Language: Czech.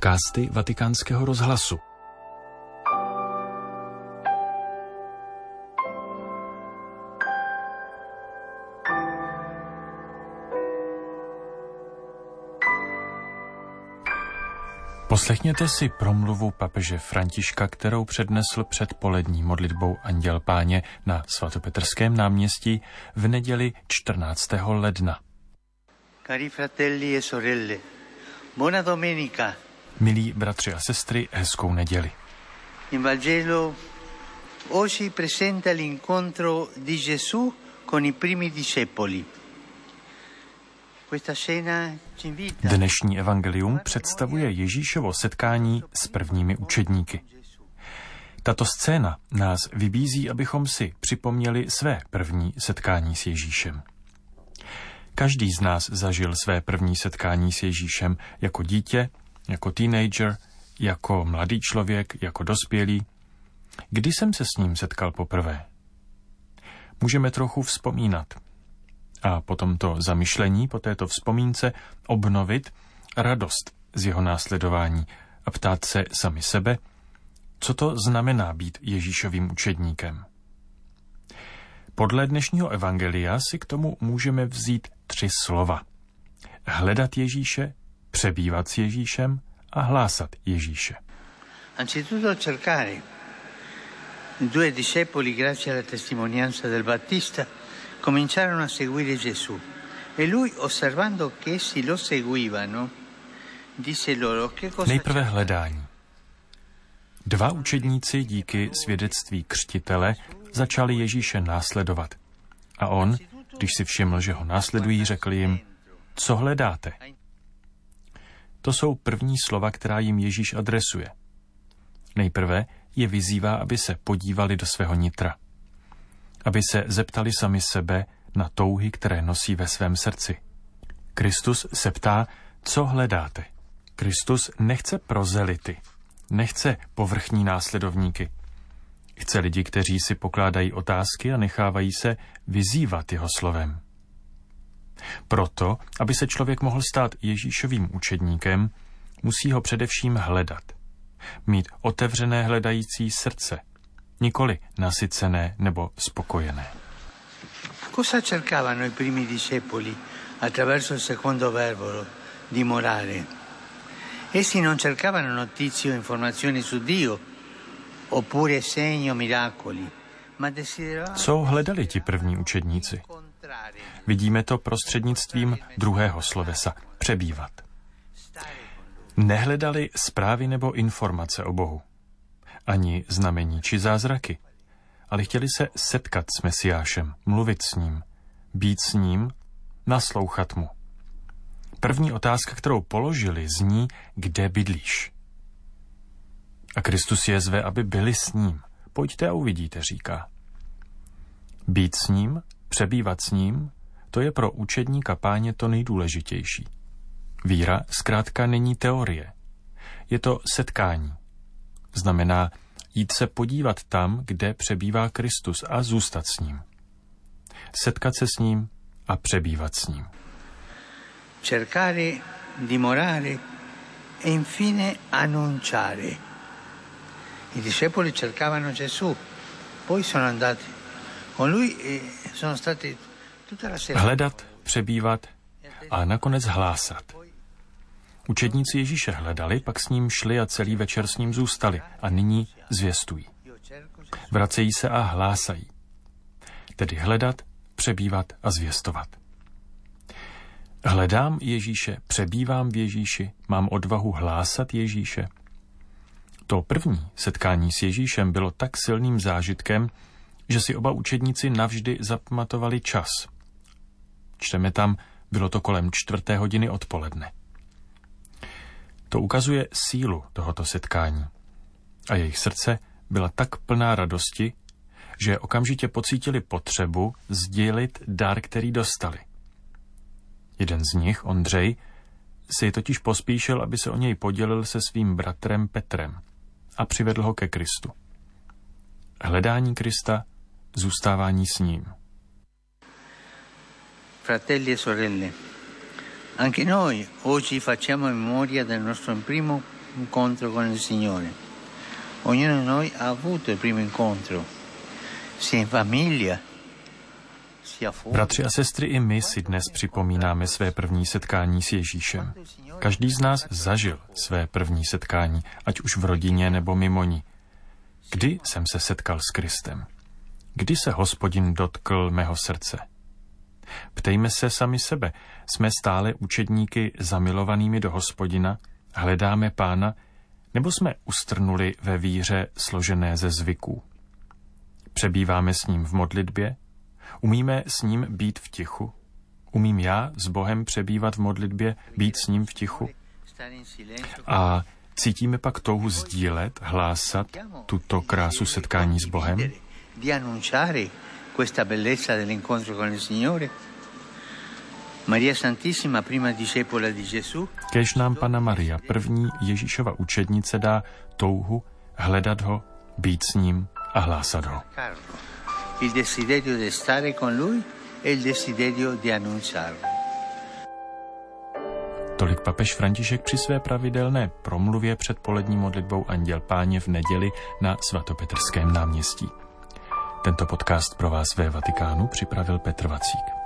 Podcasty Vatikánského rozhlasu. Poslechněte si promluvu papeže Františka, kterou přednesl před polední modlitbou Anděl Páně na svatopetrském náměstí v neděli 14. ledna. Cari fratelli e sorelle, buona domenica. Milí bratři a sestry, hezkou neděli. In Vangelo oggi presenta l'incontro di Gesù con i primi discepoli. Dnešní evangelium představuje Ježíšovo setkání s prvními učedníky. Tato scéna nás vybízí, abychom si připomněli své první setkání s Ježíšem. Každý z nás zažil své první setkání s Ježíšem jako dítě, jako teenager, jako mladý člověk, jako dospělý. Kdy jsem se s ním setkal poprvé? Můžeme trochu vzpomínat a po tomto zamyšlení, po této vzpomínce obnovit radost z jeho následování a ptát se sami sebe, co to znamená být Ježíšovým učedníkem. Podle dnešního evangelia si k tomu můžeme vzít tři slova. Hledat Ježíše, přebývat s Ježíšem a hlásat Ježíše. anzitutto cercare. I due discepoli, grazie alla testimonianza del Battista, cominciarono a seguire Gesù. E lui, osservando che essi lo seguivano, disse loro che cosa Nejprve cercate?" hledání. Dva učedníci díky svědectví křtitele začali Ježíše následovat. A on, když si všiml, že ho následují, řekl jim, co hledáte? To jsou první slova, která jim Ježíš adresuje. Nejprve je vyzývá, aby se podívali do svého nitra. Aby se zeptali sami sebe na touhy, které nosí ve svém srdci. Kristus se ptá, co hledáte. Kristus nechce prozelity, nechce povrchní následovníky. Chce lidi, kteří si pokládají otázky a nechávají se vyzývat jeho slovem. Proto, aby se člověk mohl stát Ježíšovým učedníkem, musí ho především hledat. Mít otevřené hledající srdce, nikoli nasycené nebo spokojené. Cosa cercavano i primi discepoli attraverso il secondo verbo, dimorare? Essi non cercavano notizie o informazioni su Dio, oppure segni o miracoli, ma desideravano Co hledali ti první učedníci? Vidíme to prostřednictvím druhého slovesa přebývat. Nehledali zprávy nebo informace o Bohu, ani znamení či zázraky, ale chtěli se setkat s Mesiášem, mluvit s ním, být s ním, naslouchat mu. První otázka, kterou položili, zní, kde bydlíš. A Kristus je zve, aby byli s ním. Pojďte a uvidíte, říká. Být s ním, přebývat s ním, to je pro učedníka páně to nejdůležitější. Víra zkrátka není teorie. Je to setkání. Znamená jít se podívat tam, kde přebývá Kristus a zůstat s ním. Setkat se s ním a přebývat s ním. cercare, dimorare e infine annunciare. I discepoli cercavano Gesù, poi sono andati Hledat, přebývat a nakonec hlásat. Učedníci Ježíše hledali, pak s ním šli a celý večer s ním zůstali a nyní zvěstují. Vracejí se a hlásají. Tedy hledat, přebývat a zvěstovat. Hledám Ježíše, přebývám v Ježíši, mám odvahu hlásat Ježíše. To první setkání s Ježíšem bylo tak silným zážitkem, že si oba učedníci navždy zapamatovali čas. Čteme tam, bylo to kolem čtvrté hodiny odpoledne. To ukazuje sílu tohoto setkání. A jejich srdce byla tak plná radosti, že okamžitě pocítili potřebu sdělit dar, který dostali. Jeden z nich, Ondřej, si totiž pospíšil, aby se o něj podělil se svým bratrem Petrem a přivedl ho ke Kristu. Hledání Krista, zůstávání s ním. Fratelli e sorelle, anche noi oggi facciamo memoria del nostro primo incontro con il Signore. Ognuno di noi ha avuto il primo incontro, sia in famiglia. Bratři a sestry, i my si dnes připomínáme své první setkání s Ježíšem. Každý z nás zažil své první setkání, ať už v rodině nebo mimo ní. Kdy jsem se setkal s Kristem? Kdy se hospodin dotkl mého srdce? Ptejme se sami sebe. Jsme stále učedníky zamilovanými do hospodina? Hledáme pána? Nebo jsme ustrnuli ve víře složené ze zvyků? Přebýváme s ním v modlitbě? Umíme s ním být v tichu? Umím já s Bohem přebývat v modlitbě, být s ním v tichu? A cítíme pak touhu sdílet, hlásat tuto krásu setkání s Bohem? Di annunciare questa bellezza dell'incontro con il Signore? Maria Santissima, prima discepola di Gesù, Kež nám Pana Maria, první Ježíšova učednice, dá touhu hledat ho, být s ním a hlásat ho. Il desiderio di stare con lui e il desiderio di annunciarlo. Tolik papež František při své pravidelné promluvě před polední modlitbou Anděl Páně v neděli na svatopetrském náměstí. Tento podcast pro vás ve Vatikánu připravil Petr Vacík.